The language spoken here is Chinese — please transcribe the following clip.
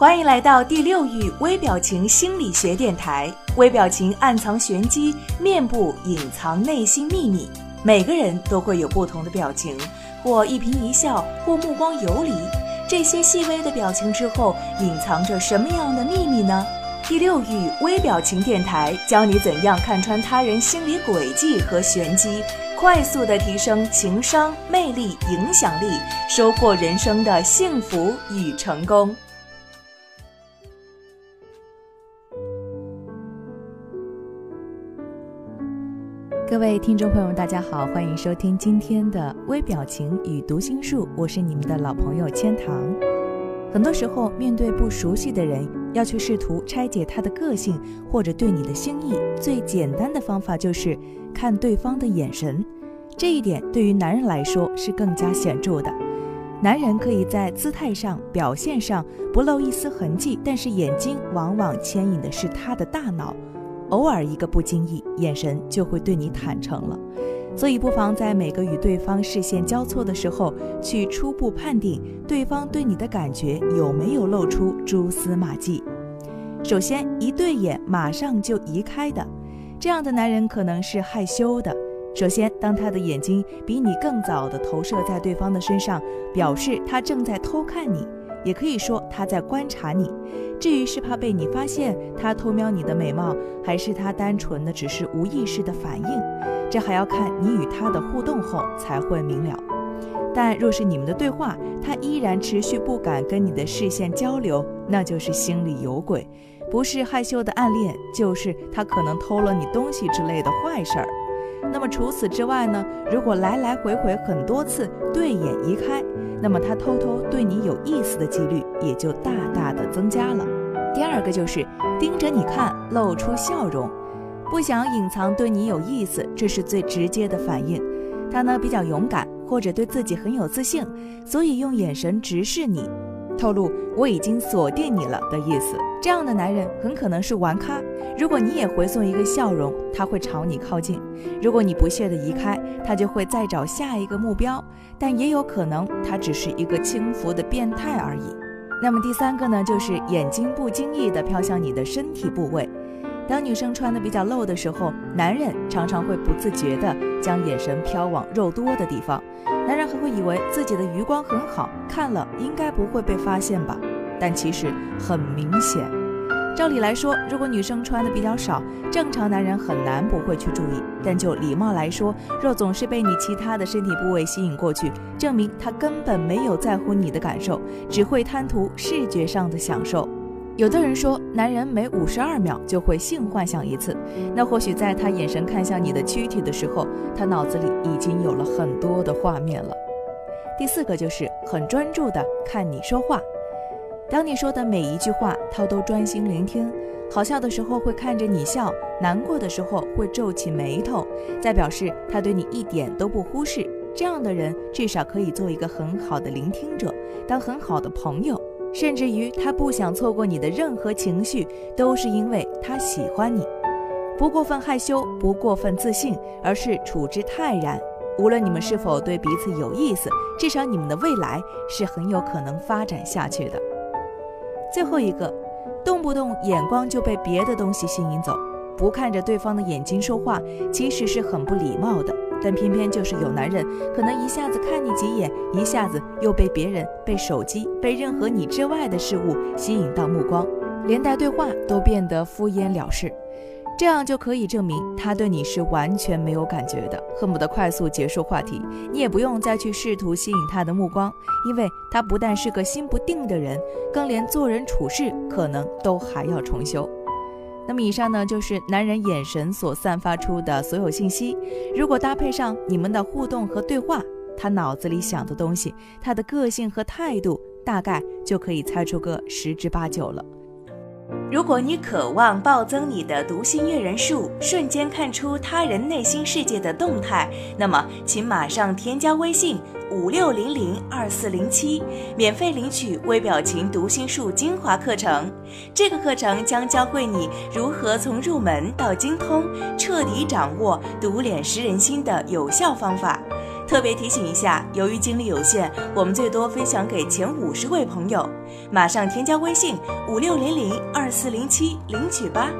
欢迎来到第六域微表情心理学电台。微表情暗藏玄机，面部隐藏内心秘密。每个人都会有不同的表情，或一颦一笑，或目光游离。这些细微的表情之后，隐藏着什么样的秘密呢？第六域微表情电台教你怎样看穿他人心理轨迹和玄机，快速的提升情商、魅力、影响力，收获人生的幸福与成功。各位听众朋友们，大家好，欢迎收听今天的微表情与读心术，我是你们的老朋友千堂。很多时候，面对不熟悉的人，要去试图拆解他的个性或者对你的心意，最简单的方法就是看对方的眼神。这一点对于男人来说是更加显著的。男人可以在姿态上、表现上不露一丝痕迹，但是眼睛往往牵引的是他的大脑。偶尔一个不经意，眼神就会对你坦诚了，所以不妨在每个与对方视线交错的时候，去初步判定对方对你的感觉有没有露出蛛丝马迹。首先，一对眼马上就移开的，这样的男人可能是害羞的。首先，当他的眼睛比你更早的投射在对方的身上，表示他正在偷看你。也可以说他在观察你，至于是怕被你发现他偷瞄你的美貌，还是他单纯的只是无意识的反应，这还要看你与他的互动后才会明了。但若是你们的对话，他依然持续不敢跟你的视线交流，那就是心里有鬼，不是害羞的暗恋，就是他可能偷了你东西之类的坏事儿。那么除此之外呢？如果来来回回很多次对眼移开，那么他偷偷对你有意思的几率也就大大的增加了。第二个就是盯着你看，露出笑容，不想隐藏对你有意思，这是最直接的反应。他呢比较勇敢，或者对自己很有自信，所以用眼神直视你。透露我已经锁定你了的意思，这样的男人很可能是玩咖。如果你也回送一个笑容，他会朝你靠近；如果你不屑的移开，他就会再找下一个目标。但也有可能他只是一个轻浮的变态而已。那么第三个呢，就是眼睛不经意地飘向你的身体部位。当女生穿的比较露的时候，男人常常会不自觉地将眼神飘往肉多的地方。男人还会以为自己的余光很好，看了应该不会被发现吧？但其实很明显。照理来说，如果女生穿的比较少，正常男人很难不会去注意。但就礼貌来说，若总是被你其他的身体部位吸引过去，证明他根本没有在乎你的感受，只会贪图视觉上的享受。有的人说，男人每五十二秒就会性幻想一次，那或许在他眼神看向你的躯体的时候，他脑子里已经有了很多的画面了。第四个就是很专注的看你说话，当你说的每一句话，他都专心聆听。好笑的时候会看着你笑，难过的时候会皱起眉头，在表示他对你一点都不忽视。这样的人至少可以做一个很好的聆听者，当很好的朋友。甚至于他不想错过你的任何情绪，都是因为他喜欢你，不过分害羞，不过分自信，而是处之泰然。无论你们是否对彼此有意思，至少你们的未来是很有可能发展下去的。最后一个，动不动眼光就被别的东西吸引走，不看着对方的眼睛说话，其实是很不礼貌的。但偏偏就是有男人，可能一下子看你几眼，一下子又被别人、被手机、被任何你之外的事物吸引到目光，连带对话都变得敷衍了事，这样就可以证明他对你是完全没有感觉的，恨不得快速结束话题。你也不用再去试图吸引他的目光，因为他不但是个心不定的人，更连做人处事可能都还要重修。那么以上呢，就是男人眼神所散发出的所有信息。如果搭配上你们的互动和对话，他脑子里想的东西，他的个性和态度，大概就可以猜出个十之八九了。如果你渴望暴增你的读心阅人数，瞬间看出他人内心世界的动态，那么请马上添加微信五六零零二四零七，免费领取微表情读心术精华课程。这个课程将教会你如何从入门到精通，彻底掌握读脸识人心的有效方法。特别提醒一下，由于精力有限，我们最多分享给前五十位朋友。马上添加微信五六零零二四零七领取吧。